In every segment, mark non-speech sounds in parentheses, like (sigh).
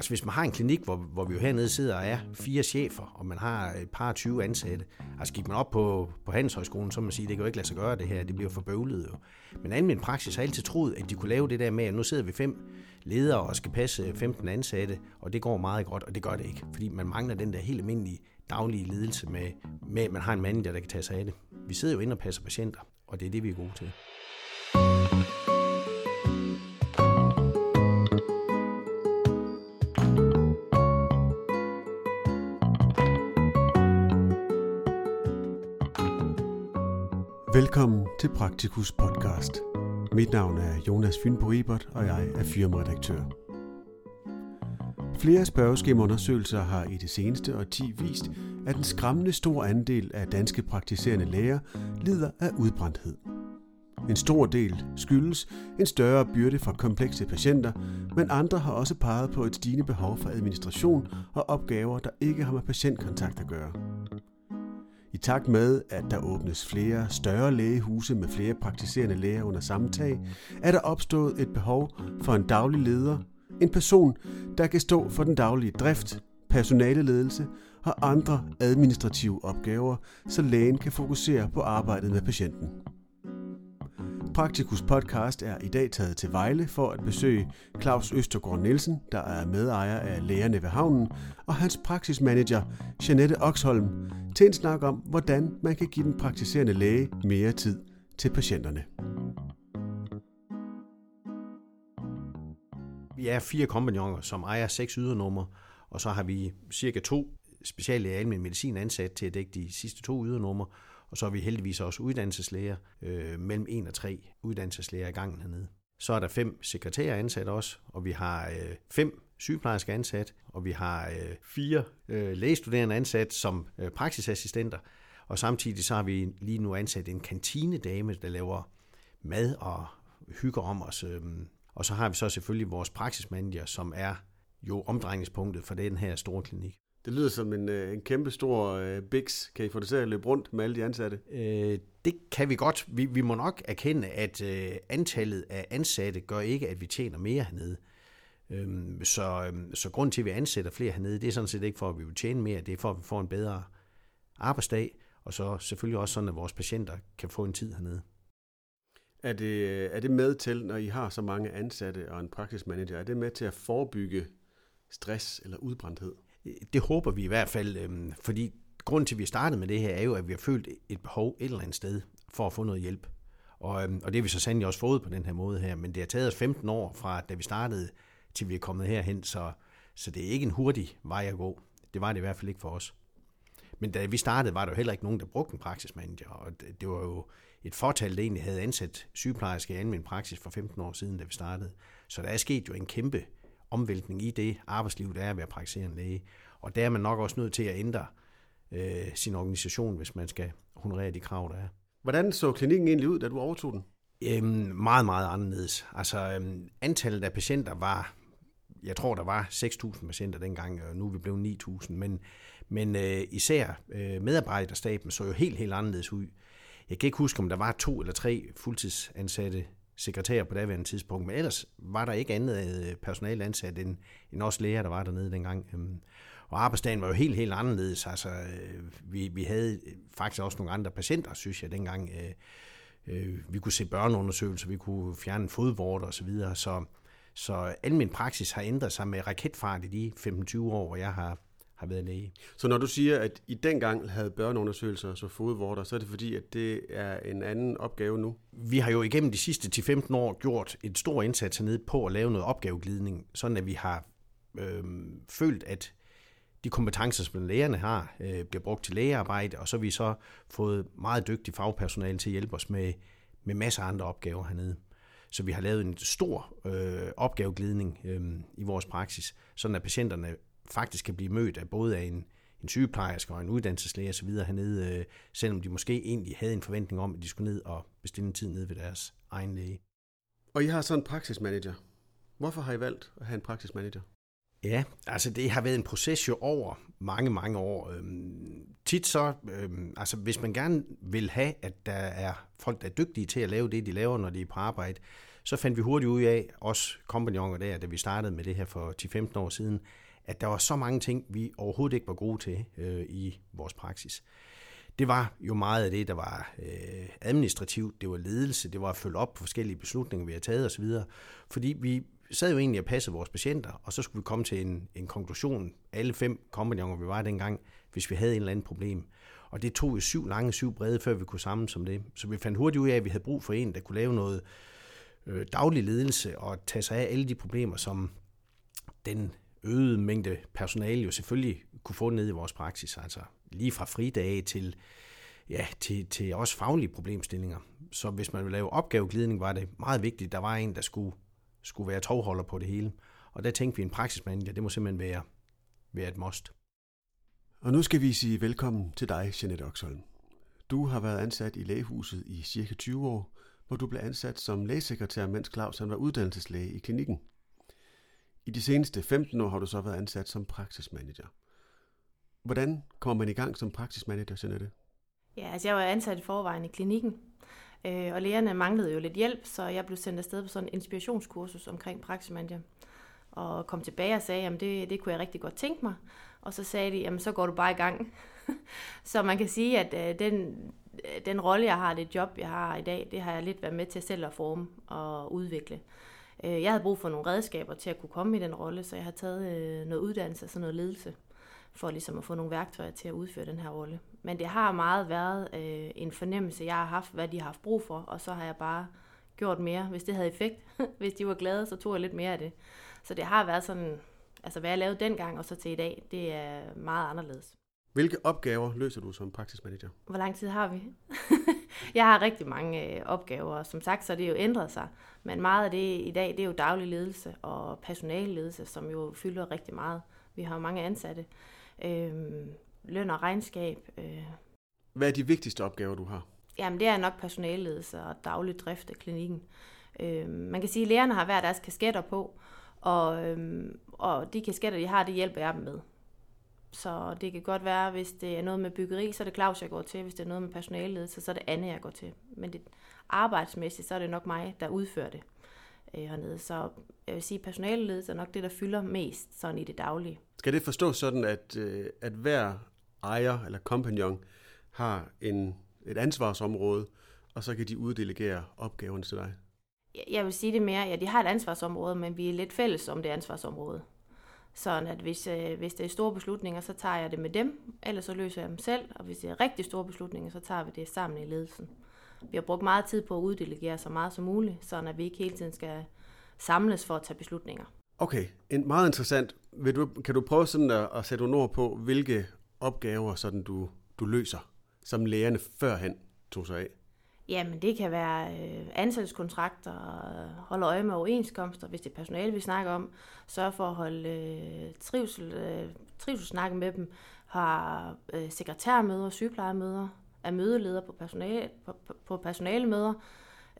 Altså hvis man har en klinik, hvor, hvor vi jo hernede sidder og er fire chefer, og man har et par 20 ansatte, altså gik man op på, på Handelshøjskolen, så må man sige, det kan jo ikke lade sig gøre det her, det bliver for bøvlet jo. Men almindelig praksis har altid troet, at de kunne lave det der med, at nu sidder vi fem ledere og skal passe 15 ansatte, og det går meget godt, og det gør det ikke, fordi man mangler den der helt almindelige daglige ledelse med, med at man har en manager, der kan tage sig af det. Vi sidder jo inde og passer patienter, og det er det, vi er gode til. Velkommen til Praktikus podcast. Mit navn er Jonas Fynbo Ebert, og jeg er firmaredaktør. Flere spørgeskemaundersøgelser har i det seneste årti vist, at en skræmmende stor andel af danske praktiserende læger lider af udbrændthed. En stor del skyldes en større byrde fra komplekse patienter, men andre har også peget på et stigende behov for administration og opgaver, der ikke har med patientkontakt at gøre. I takt med, at der åbnes flere større lægehuse med flere praktiserende læger under samme tag, er der opstået et behov for en daglig leder, en person, der kan stå for den daglige drift, personaleledelse og andre administrative opgaver, så lægen kan fokusere på arbejdet med patienten. Praktikus podcast er i dag taget til Vejle for at besøge Claus Østergaard Nielsen, der er medejer af Lægerne ved Havnen, og hans praksismanager Janette Oxholm, til en snak om, hvordan man kan give den praktiserende læge mere tid til patienterne. Vi er fire kompagnoner, som ejer seks ydernummer, og så har vi cirka to speciallæger almindelig medicin ansat til at dække de sidste to ydernummer, og så er vi heldigvis også uddannelseslæger, øh, mellem en og tre uddannelseslæger i gangen hernede. Så er der fem sekretærer ansat også, og vi har øh, fem sygeplejersker ansat, og vi har øh, fire øh, lægestuderende ansat som øh, praksisassistenter, og samtidig så har vi lige nu ansat en kantinedame, der laver mad og hygger om os. Øh, og så har vi så selvfølgelig vores praksismanager, som er jo omdrejningspunktet for den her store klinik. Det lyder som en, øh, en kæmpe stor uh, biks. Kan I få det til at løbe rundt med alle de ansatte? Øh, det kan vi godt. Vi, vi må nok erkende, at uh, antallet af ansatte gør ikke, at vi tjener mere hernede. Øhm, så, øhm, så grund til, at vi ansætter flere hernede, det er sådan set ikke for, at vi vil tjene mere. Det er for, at vi får en bedre arbejdsdag, og så selvfølgelig også sådan, at vores patienter kan få en tid hernede. Er det, er det med til, når I har så mange ansatte og en praksismanager, er det med til at forebygge stress eller udbrændthed? Det håber vi i hvert fald, øhm, fordi grunden til, at vi startede med det her, er jo, at vi har følt et behov et eller andet sted for at få noget hjælp. Og, øhm, og det har vi så sandelig også fået på den her måde her, men det har taget os 15 år fra, da vi startede, til vi er kommet herhen, så, så det er ikke en hurtig vej at gå. Det var det i hvert fald ikke for os. Men da vi startede, var der jo heller ikke nogen, der brugte en praksismanager, og det, det var jo et fortal, der egentlig havde ansat sygeplejerske i almindelig praksis for 15 år siden, da vi startede. Så der er sket jo en kæmpe omvæltning i det arbejdsliv, der er ved at praktisere en læge. Og der er man nok også nødt til at ændre øh, sin organisation, hvis man skal honorere de krav, der er. Hvordan så klinikken egentlig ud, da du overtog den? Øhm, meget, meget anderledes. Altså, øhm, antallet af patienter var, jeg tror, der var 6.000 patienter dengang, og nu er vi blevet 9.000, men, men øh, især øh, medarbejderstaben så jo helt, helt anderledes ud. Jeg kan ikke huske, om der var to eller tre fuldtidsansatte sekretær på daværende tidspunkt, men ellers var der ikke andet øh, personale ansat end, end også læger, der var dernede dengang. Øhm, og arbejdsdagen var jo helt, helt anderledes. Altså, øh, vi, vi havde øh, faktisk også nogle andre patienter, synes jeg, dengang. Vi kunne se børneundersøgelser, vi kunne fjerne fodvorter osv., så, videre. så så al min praksis har ændret sig med raketfart i de 25 år, hvor jeg har har været læge. Så når du siger, at I dengang havde børneundersøgelser så fodvorter, så er det fordi, at det er en anden opgave nu? Vi har jo igennem de sidste 10-15 år gjort en stor indsats hernede på at lave noget opgaveglidning, sådan at vi har øh, følt, at de kompetencer, som lægerne har, øh, bliver brugt til lægearbejde, og så har vi så fået meget dygtig fagpersonale til at hjælpe os med, med masser af andre opgaver hernede. Så vi har lavet en stor øh, opgaveglidning øh, i vores praksis, sådan at patienterne faktisk kan blive mødt af både af en, en sygeplejerske og en uddannelseslæge osv. hernede, øh, selvom de måske egentlig havde en forventning om, at de skulle ned og bestille en tid ned ved deres egen læge. Og I har så en praksismanager. Hvorfor har I valgt at have en praksismanager? Ja, altså det har været en proces jo over mange, mange år. Øhm, tit så, øhm, altså hvis man gerne vil have, at der er folk, der er dygtige til at lave det, de laver, når de er på arbejde, så fandt vi hurtigt ud af, os kompagnoner der, da vi startede med det her for 10-15 år siden, at der var så mange ting, vi overhovedet ikke var gode til øh, i vores praksis. Det var jo meget af det, der var øh, administrativt, det var ledelse, det var at følge op på forskellige beslutninger, vi havde taget osv. Fordi vi sad jo egentlig og passede vores patienter, og så skulle vi komme til en, en konklusion, alle fem kompagnoner, vi var dengang, hvis vi havde en eller anden problem. Og det tog jo syv lange, syv brede, før vi kunne sammen som det. Så vi fandt hurtigt ud af, at vi havde brug for en, der kunne lave noget øh, daglig ledelse og tage sig af alle de problemer, som den øget mængde personale jo selvfølgelig kunne få ned i vores praksis. Altså lige fra fridage til, ja, til, til også faglige problemstillinger. Så hvis man vil lave opgaveglidning, var det meget vigtigt, at der var en, der skulle, skulle være tovholder på det hele. Og der tænkte vi, en praksismanager, det må simpelthen være, være et must. Og nu skal vi sige velkommen til dig, Jeanette Oxholm. Du har været ansat i lægehuset i cirka 20 år, hvor du blev ansat som lægesekretær, mens Claus han var uddannelseslæge i klinikken. I de seneste 15 år har du så været ansat som praksismanager. Hvordan kommer man i gang som praksismanager, Jeanette? Ja, altså jeg var ansat i forvejen i klinikken, øh, og lægerne manglede jo lidt hjælp, så jeg blev sendt afsted på sådan en inspirationskursus omkring praksismanager. Og kom tilbage og sagde, at det, det kunne jeg rigtig godt tænke mig. Og så sagde de, jamen så går du bare i gang. (laughs) så man kan sige, at øh, den, øh, den rolle, jeg har, det job, jeg har i dag, det har jeg lidt været med til selv at forme og udvikle. Øh, jeg havde brug for nogle redskaber til at kunne komme i den rolle, så jeg har taget øh, noget uddannelse og sådan noget ledelse for ligesom at få nogle værktøjer til at udføre den her rolle. Men det har meget været øh, en fornemmelse, jeg har haft, hvad de har haft brug for, og så har jeg bare gjort mere, hvis det havde effekt. (laughs) hvis de var glade, så tog jeg lidt mere af det. Så det har været sådan, altså hvad jeg lavede dengang og så til i dag, det er meget anderledes. Hvilke opgaver løser du som praksismanager? Hvor lang tid har vi? (laughs) jeg har rigtig mange øh, opgaver, og som sagt, så er det jo ændret sig. Men meget af det i dag, det er jo daglig ledelse og personalledelse, som jo fylder rigtig meget. Vi har mange ansatte. Øh, løn og regnskab. Øh. Hvad er de vigtigste opgaver, du har? Jamen, det er nok personalledelse og daglig drift af klinikken. Øh, man kan sige, at lægerne har hver deres kasketter på, og, øh, og de kasketter, de har, det hjælper jeg dem med. Så det kan godt være, hvis det er noget med byggeri, så er det Claus, jeg går til. Hvis det er noget med personalledelse, så er det Anne, jeg går til. Men det, arbejdsmæssigt, så er det nok mig, der udfører det øh, hernede. Så jeg vil sige, at personaleledelse er nok det, der fylder mest sådan i det daglige. Skal det forstås sådan, at, øh, at hver ejer eller kompagnon har en, et ansvarsområde, og så kan de uddelegere opgaven til dig? Jeg vil sige det mere, ja, de har et ansvarsområde, men vi er lidt fælles om det ansvarsområde. Sådan at hvis, øh, hvis det er store beslutninger, så tager jeg det med dem, eller så løser jeg dem selv, og hvis det er rigtig store beslutninger, så tager vi det sammen i ledelsen. Vi har brugt meget tid på at uddelegere så meget som muligt, så at vi ikke hele tiden skal samles for at tage beslutninger. Okay, en meget interessant. Vil du, kan du prøve sådan at, at sætte nogle ord på, hvilke opgaver sådan du, du løser, som lægerne førhen tog sig af? Jamen, det kan være øh, ansættelseskontrakter, holde øje med overenskomster, hvis det er personale, vi snakker om, sørge for at holde øh, trivsel, øh, trivselsnakke med dem, har øh, sekretærmøder, sygeplejemøder, er mødeleder på, personale, på, på personalemøder,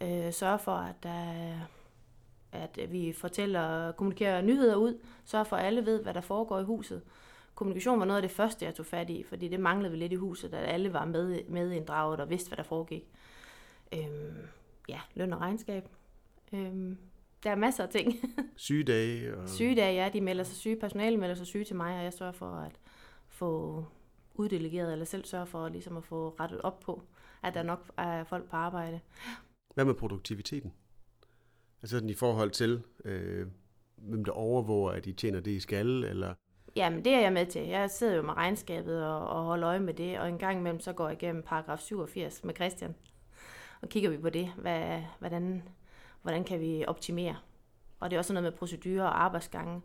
øh, sørge for, at, der, at vi fortæller og kommunikerer nyheder ud, sørge for, at alle ved, hvad der foregår i huset. Kommunikation var noget af det første, jeg tog fat i, fordi det manglede vi lidt i huset, at alle var med, med inddraget og vidste, hvad der foregik. Øhm, ja, løn og regnskab. Øhm, der er masser af ting. (laughs) Sygedage? Og... Sygedage, ja. De melder sig syge. Personale melder sig syge til mig, og jeg sørger for at få uddelegeret, eller selv sørge for ligesom at få rettet op på, at der nok er folk på arbejde. Hvad med produktiviteten? Altså sådan i forhold til, øh, hvem der overvåger, at de tjener det, i skal, eller... Jamen, det er jeg med til. Jeg sidder jo med regnskabet og, og holder øje med det, og en gang imellem så går jeg igennem paragraf 87 med Christian, og kigger vi på det, hvad, hvordan, hvordan kan vi optimere. Og det er også noget med procedurer og arbejdsgange,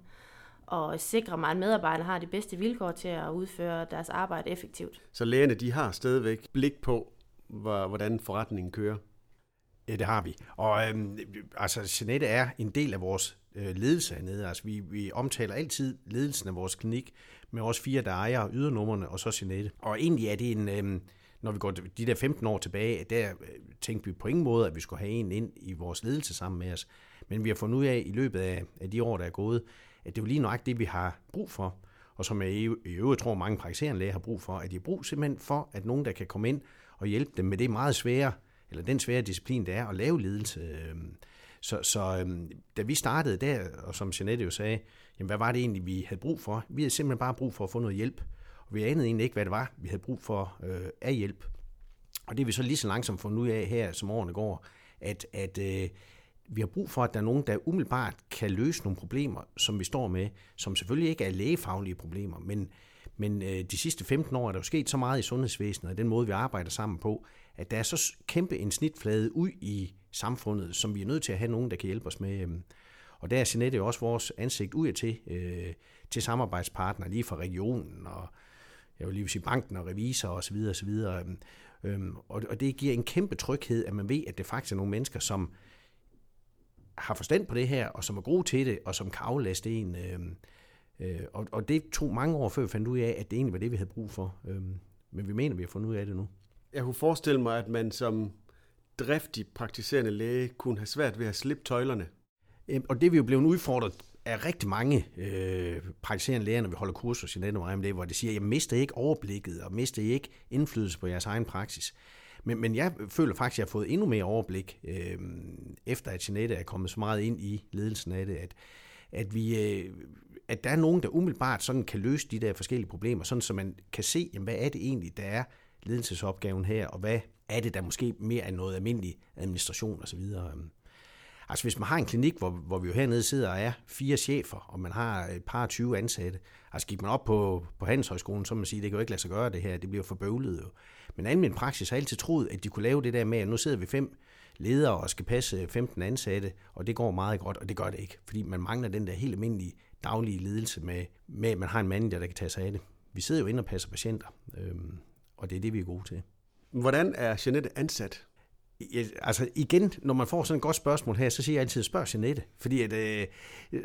og sikre mig, at medarbejderne har de bedste vilkår til at udføre deres arbejde effektivt. Så lægerne de har stadigvæk blik på, hvordan forretningen kører? Ja, det har vi. Og øhm, altså, Jeanette er en del af vores øh, ledelse hernede. Altså, vi, vi omtaler altid ledelsen af vores klinik med os fire, der ejer ydernumrene, og så Jeanette. Og egentlig er det en, øhm, når vi går de der 15 år tilbage, der øh, tænkte vi på ingen måde, at vi skulle have en ind i vores ledelse sammen med os. Men vi har fundet ud af i løbet af, af de år, der er gået, at det er jo lige nok det, vi har brug for. Og som jeg i øvrigt tror, mange praktiserende læger har brug for, at de har brug simpelthen for, at nogen, der kan komme ind og hjælpe dem med det meget svære, eller den svære disciplin, det er at lave ledelse. Øhm. Så, så øhm, da vi startede der, og som Jeanette jo sagde, jamen hvad var det egentlig, vi havde brug for? Vi havde simpelthen bare brug for at få noget hjælp. Og vi anede egentlig ikke, hvad det var, vi havde brug for øh, af hjælp. Og det er vi så lige så langsomt fundet ud af her, som årene går, at, at øh, vi har brug for, at der er nogen, der umiddelbart kan løse nogle problemer, som vi står med, som selvfølgelig ikke er lægefaglige problemer, men, men øh, de sidste 15 år er der jo sket så meget i sundhedsvæsenet, og den måde, vi arbejder sammen på, at der er så kæmpe en snitflade ud i samfundet, som vi er nødt til at have nogen, der kan hjælpe os med. Øh. Og der er Sinette jo også vores ansigt ud til, øh, til samarbejdspartnere lige fra regionen, og jeg vil lige sige banken og revisor osv. osv. Øhm, og, og det giver en kæmpe tryghed, at man ved, at det faktisk er nogle mennesker, som har forstand på det her, og som er gode til det, og som kan aflaste en. Øh, øh, og, og det tog mange år, før vi fandt ud af, at det egentlig var det, vi havde brug for. Øh, men vi mener, vi har fundet ud af det nu. Jeg kunne forestille mig, at man som driftig praktiserende læge kunne have svært ved at slippe tøjlerne. Og det er vi jo blevet udfordret af rigtig mange øh, praktiserende læger, når vi holder kurser i det, hvor de siger, jeg mister ikke overblikket, og mister ikke indflydelse på jeres egen praksis. Men, men jeg føler faktisk, at jeg har fået endnu mere overblik, øh, efter at Jeanette er kommet så meget ind i ledelsen af det, at, at, vi, øh, at der er nogen, der umiddelbart sådan kan løse de der forskellige problemer, sådan så man kan se, jamen, hvad er det egentlig, der er ledelsesopgaven her, og hvad er det, der måske mere er noget almindelig administration osv. Altså hvis man har en klinik, hvor, hvor vi jo hernede sidder og er fire chefer, og man har et par 20 ansatte, altså gik man op på, på Handelshøjskolen, så man sige, det kan jo ikke lade sig gøre det her, det bliver for bøvlet jo. Men almindelig praksis har altid troet, at de kunne lave det der med, at nu sidder vi fem ledere og skal passe 15 ansatte, og det går meget godt, og det gør det ikke, fordi man mangler den der helt almindelige daglige ledelse med, med at man har en manager, der kan tage sig af det. Vi sidder jo inde og passer patienter, øhm, og det er det, vi er gode til. Hvordan er Jeanette ansat? Altså igen, når man får sådan et godt spørgsmål her, så siger jeg altid, spørg Jeanette. Fordi at, øh,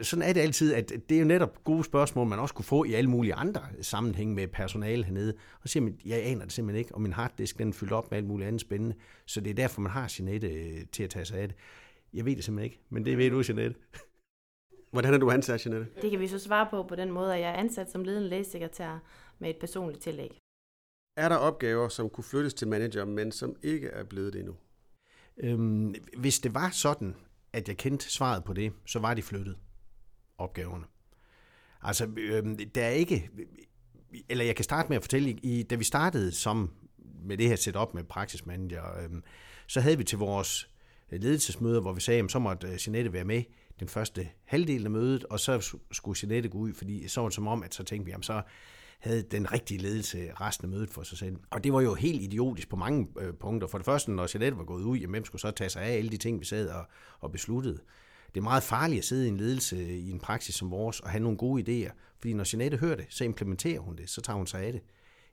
sådan er det altid, at det er jo netop gode spørgsmål, man også kunne få i alle mulige andre sammenhænge med personale hernede. Og så siger man, jeg aner det simpelthen ikke, og min harddisk den er fyldt op med alt muligt andet spændende. Så det er derfor, man har Jeanette øh, til at tage sig af det. Jeg ved det simpelthen ikke, men det ved du, Jeanette. (laughs) Hvordan er du ansat, Jeanette? Det kan vi så svare på på den måde, at jeg er ansat som ledende lægesekretær med et personligt tillæg. Er der opgaver, som kunne flyttes til manager, men som ikke er blevet det endnu? Øhm, hvis det var sådan, at jeg kendte svaret på det, så var de flyttet opgaverne. Altså, øhm, der er ikke... Eller jeg kan starte med at fortælle, i, da vi startede som med det her setup med praksismanager, øhm, så havde vi til vores øh, ledelsesmøder, hvor vi sagde, at så måtte øh, Jeanette være med den første halvdel af mødet, og så skulle Jeanette gå ud, fordi så var det som om, at så tænkte vi, jamen så havde den rigtige ledelse resten af mødet for sig selv. Og det var jo helt idiotisk på mange øh, punkter. For det første, når Jeanette var gået ud, jamen, hvem skulle så tage sig af alle de ting, vi sad og, og besluttede? Det er meget farligt at sidde i en ledelse i en praksis som vores og have nogle gode idéer. Fordi når Jeanette hører det, så implementerer hun det, så tager hun sig af det.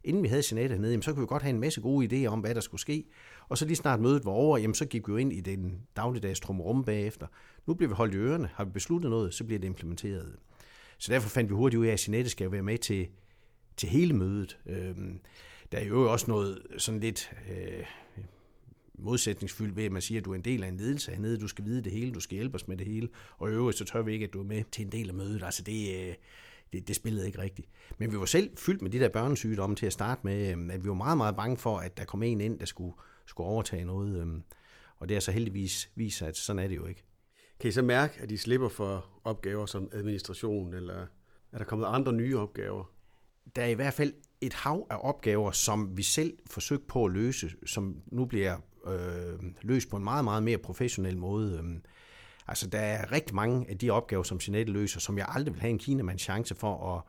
Inden vi havde Jeanette hernede, jamen, så kunne vi godt have en masse gode idéer om, hvad der skulle ske. Og så lige snart mødet var over, jamen, så gik vi jo ind i den dagligdags trumrum bagefter. Nu bliver vi holdt i ørerne. Har vi besluttet noget, så bliver det implementeret. Så derfor fandt vi hurtigt ud af, at Jeanette skal være med til til hele mødet. Øh, der er jo også noget sådan lidt øh, modsætningsfyldt ved, at man siger, at du er en del af en ledelse hernede, du skal vide det hele, du skal hjælpe os med det hele, og i øvrigt så tør vi ikke, at du er med til en del af mødet. Altså det, øh, det, det spillede ikke rigtigt. Men vi var selv fyldt med de der børnesygdomme til at starte med, øhm, at vi var meget, meget bange for, at der kom en ind, der skulle, skulle overtage noget. Øhm, og det er så heldigvis vist sig, at sådan er det jo ikke. Kan I så mærke, at I slipper for opgaver som administration, eller er der kommet andre nye opgaver? Der er i hvert fald et hav af opgaver, som vi selv forsøgte på at løse, som nu bliver øh, løst på en meget, meget mere professionel måde. Øhm, altså, der er rigtig mange af de opgaver, som Jeanette løser, som jeg aldrig vil have en kinemand chance for at,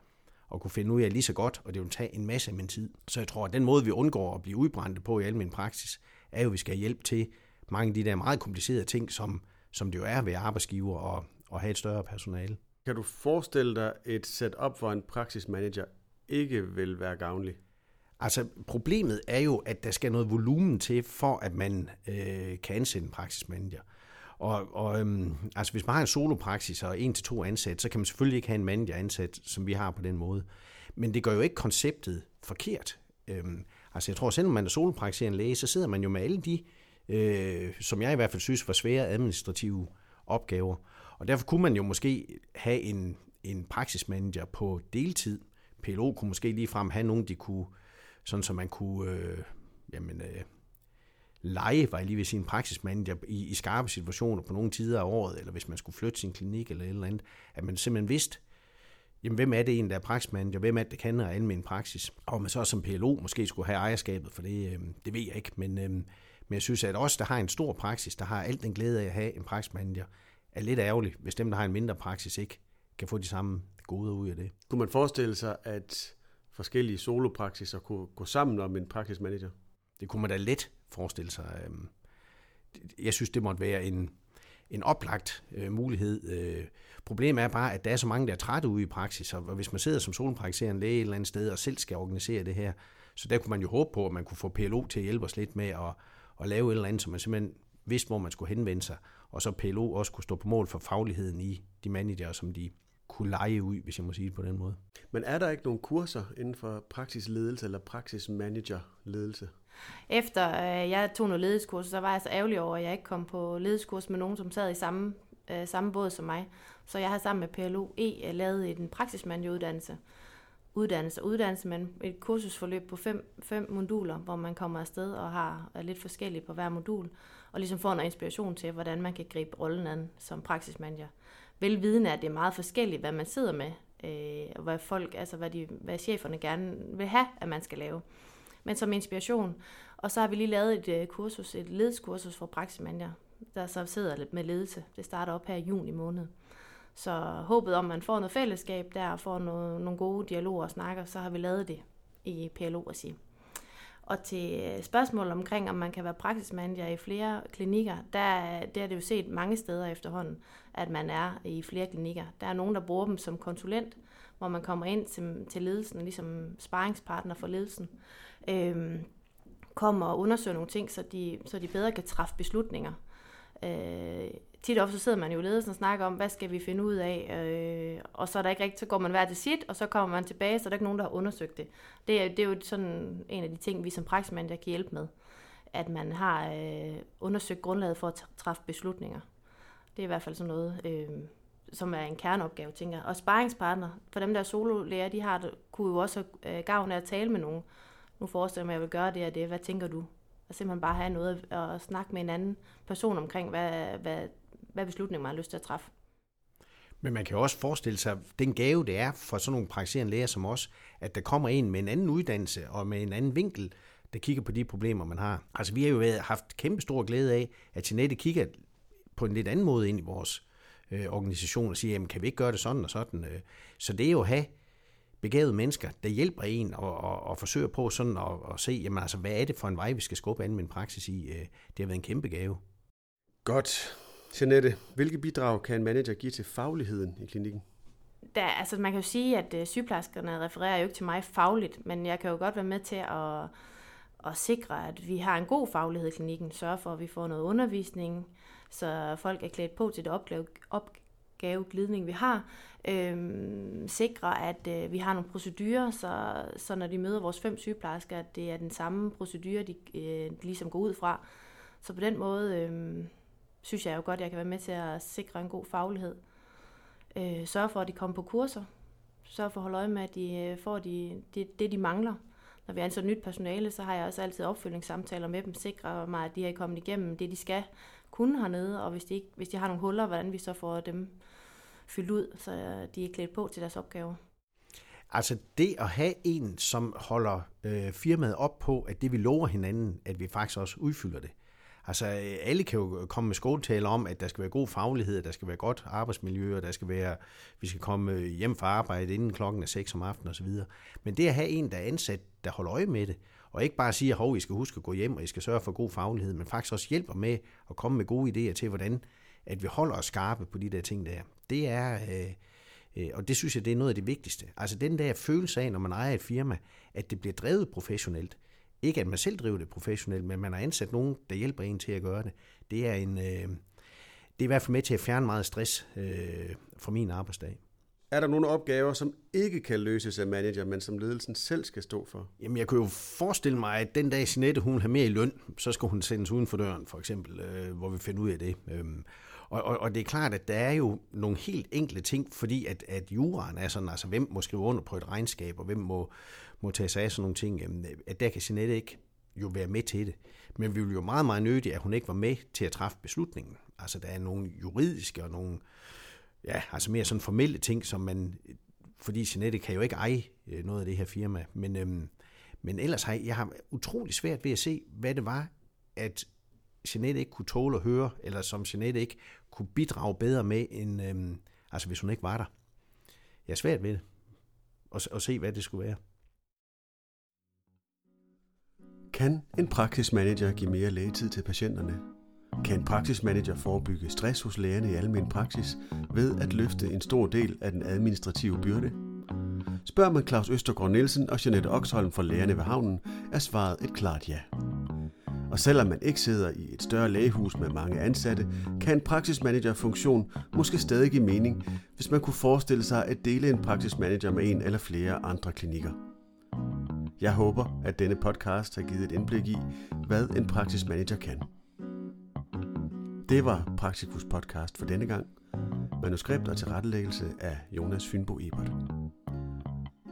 at kunne finde ud af lige så godt, og det vil tage en masse af min tid. Så jeg tror, at den måde, vi undgår at blive udbrændte på i almindelig praksis, er jo, at vi skal hjælpe til mange af de der meget komplicerede ting, som, som det jo er ved arbejdsgiver og, og have et større personale. Kan du forestille dig et setup for en praksismanager ikke vil være gavnlig? Altså, problemet er jo, at der skal noget volumen til, for at man øh, kan ansætte en praksismanager. Og, og øhm, altså, hvis man har en solopraksis og en til to ansat, så kan man selvfølgelig ikke have en manager ansat, som vi har på den måde. Men det gør jo ikke konceptet forkert. Øhm, altså, jeg tror, selvom man er solopraktiserende læge, så sidder man jo med alle de, øh, som jeg i hvert fald synes var svære administrative opgaver. Og derfor kunne man jo måske have en, en praksismanager på deltid, PLO kunne måske lige frem have nogen, de kunne, sådan så man kunne øh, jamen, øh, lege, var jeg lige ved sin praksismand, i, i skarpe situationer på nogle tider af året, eller hvis man skulle flytte sin klinik eller et eller andet, at man simpelthen vidste, jamen, hvem er det en, der er og hvem er det, der kan og almen praksis, og man så som PLO måske skulle have ejerskabet, for det, øh, det ved jeg ikke, men, øh, men jeg synes, at os, der har en stor praksis, der har alt den glæde af at have en praksismand, er lidt ærgerligt, hvis dem, der har en mindre praksis, ikke kan få de samme gode ud af det. Kunne man forestille sig, at forskellige solopraksiser kunne gå sammen om en praksismanager? Det kunne man da let forestille sig. Øhm, jeg synes, det måtte være en, en oplagt øh, mulighed. Øh, problemet er bare, at der er så mange, der er trætte ude i praksis, og hvis man sidder som solpraktiserende læge et eller andet sted og selv skal organisere det her, så der kunne man jo håbe på, at man kunne få PLO til at hjælpe os lidt med at, at lave et eller andet, så man simpelthen vidste, hvor man skulle henvende sig, og så PLO også kunne stå på mål for fagligheden i de manager, som de kunne lege ud, hvis jeg må sige det på den måde. Men er der ikke nogen kurser inden for praksisledelse eller praksismanagerledelse? Efter øh, jeg tog noget ledelseskurs, så var jeg så ærgerlig over, at jeg ikke kom på ledelseskurs med nogen, som sad i samme, øh, samme båd som mig. Så jeg har sammen med PLO E lavet en praksismanageruddannelse. Uddannelse og uddannelse, men et kursusforløb på fem, fem moduler, hvor man kommer afsted og har er lidt forskelligt på hver modul, og ligesom får noget inspiration til, hvordan man kan gribe rollen an som praksismanager. Velvidende, at det er meget forskelligt, hvad man sidder med, øh, og hvad folk, altså hvad, de, hvad cheferne gerne vil have, at man skal lave men som inspiration. Og så har vi lige lavet et øh, kursus, et ledelseskursus for praksismanager, der så sidder lidt med ledelse. Det starter op her i juni måned. Så håbet om, at man får noget fællesskab der, og får noget, nogle gode dialoger og snakker, så har vi lavet det i PLO at sige. Og til øh, spørgsmål omkring, om man kan være praksismanager i flere klinikker, der, øh, der er det jo set mange steder efterhånden, at man er i flere klinikker. Der er nogen, der bruger dem som konsulent, hvor man kommer ind til, til ledelsen, ligesom sparringspartner for ledelsen, Øhm, kommer og undersøger nogle ting, så de, så de bedre kan træffe beslutninger. Øh, tit ofte så sidder man jo i ledelsen og snakker om, hvad skal vi finde ud af, øh, og så er der ikke rigtigt, så går man hver til sit, og så kommer man tilbage, så er der ikke nogen, der har undersøgt det. Det er, det er jo sådan en af de ting, vi som praksismand der kan hjælpe med, at man har øh, undersøgt grundlaget for at træffe beslutninger. Det er i hvert fald sådan noget, øh, som er en kerneopgave, tænker jeg. Og sparringspartner, for dem der er sololærer, de har, kunne jo også have øh, gavn af at tale med nogen, nu forestiller jeg mig, at jeg vil gøre det og det, hvad tænker du? Og simpelthen bare have noget at snakke med en anden person omkring, hvad, hvad, hvad beslutning man har lyst til at træffe. Men man kan jo også forestille sig, den gave det er for sådan nogle praktiserende læger som os, at der kommer en med en anden uddannelse og med en anden vinkel, der kigger på de problemer, man har. Altså vi har jo haft kæmpe stor glæde af, at Jeanette kigger på en lidt anden måde ind i vores øh, organisation og siger, jamen kan vi ikke gøre det sådan og sådan. Øh. Så det er jo at have begavede mennesker, der hjælper en og, og, og forsøger på sådan at, at se, jamen altså, hvad er det for en vej, vi skal skubbe an med en praksis i. Øh, det har været en kæmpe gave. Godt. Jeanette, hvilke bidrag kan en manager give til fagligheden i klinikken? Der, altså man kan jo sige, at øh, sygeplejerskerne refererer jo ikke til mig fagligt, men jeg kan jo godt være med til at, at sikre, at vi har en god faglighed i klinikken, sørge for, at vi får noget undervisning, så folk er klædt på til det opgave, opgaveglidning, vi har, øhm, sikre, at øh, vi har nogle procedurer, så, så når de møder vores fem sygeplejersker, at det er den samme procedure, de, øh, de ligesom går ud fra. Så på den måde øh, synes jeg jo godt, at jeg kan være med til at sikre en god faglighed. Øh, sørge for, at de kommer på kurser. Sørge for at holde øje med, at de øh, får de, det, det, de mangler. Når vi ansætter nyt personale, så har jeg også altid opfølgningssamtaler med dem, sikre mig, at de er kommet igennem det, de skal kunne hernede, og hvis de, ikke, hvis de har nogle huller, hvordan vi så får dem fyldt ud, så de er klædt på til deres opgaver. Altså det at have en, som holder øh, firmaet op på, at det vi lover hinanden, at vi faktisk også udfylder det. Altså alle kan jo komme med skåltaler om, at der skal være god faglighed, at der skal være godt arbejdsmiljø, og der skal være, vi skal komme øh, hjem fra arbejde inden klokken er 6 om aftenen osv. Men det at have en, der er ansat, der holder øje med det, og ikke bare siger, at I skal huske at gå hjem, og I skal sørge for god faglighed, men faktisk også hjælper med at komme med gode idéer til, hvordan at vi holder os skarpe på de der ting der. Det er, øh, øh, og det synes jeg, det er noget af det vigtigste. Altså den der følelse af, når man ejer et firma, at det bliver drevet professionelt. Ikke at man selv driver det professionelt, men man har ansat nogen, der hjælper en til at gøre det. Det er en... Øh, det er i hvert fald med til at fjerne meget stress øh, fra min arbejdsdag. Er der nogle opgaver, som ikke kan løses af manager, men som ledelsen selv skal stå for? Jamen, jeg kunne jo forestille mig, at den dag Sinette, hun har mere i løn, så skal hun sendes uden for døren, for eksempel, øh, hvor vi finder ud af det. Øhm, og, og, og det er klart, at der er jo nogle helt enkle ting, fordi at, at juraen er sådan, altså hvem må skrive under på et regnskab, og hvem må, må tage sig af sådan nogle ting, at der kan Jeanette ikke jo være med til det. Men vi ville jo meget, meget nødige, at hun ikke var med til at træffe beslutningen. Altså, der er nogle juridiske og nogle, ja, altså mere sådan formelle ting, som man, fordi Jeanette kan jo ikke eje øh, noget af det her firma, men, øhm, men ellers har jeg, jeg har utrolig svært ved at se, hvad det var, at Jeanette ikke kunne tåle at høre, eller som Jeanette ikke kunne bidrage bedre med, end, øhm, altså hvis hun ikke var der. Jeg er svært ved det, og, og se, hvad det skulle være. Kan en praksismanager give mere lægetid til patienterne? Kan en praksismanager forebygge stress hos lægerne i almen praksis ved at løfte en stor del af den administrative byrde? Spørger man Claus Østergaard Nielsen og Jeanette Oxholm fra Lægerne ved Havnen, er svaret et klart ja. Og selvom man ikke sidder i et større lægehus med mange ansatte, kan en praksismanager-funktion måske stadig give mening, hvis man kunne forestille sig at dele en praksismanager med en eller flere andre klinikker. Jeg håber, at denne podcast har givet et indblik i, hvad en praksismanager kan. Det var Praktikus podcast for denne gang. Manuskript og tilrettelæggelse af Jonas Fynbo Ebert.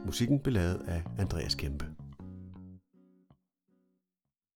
Musikken blev lavet af Andreas Kæmpe.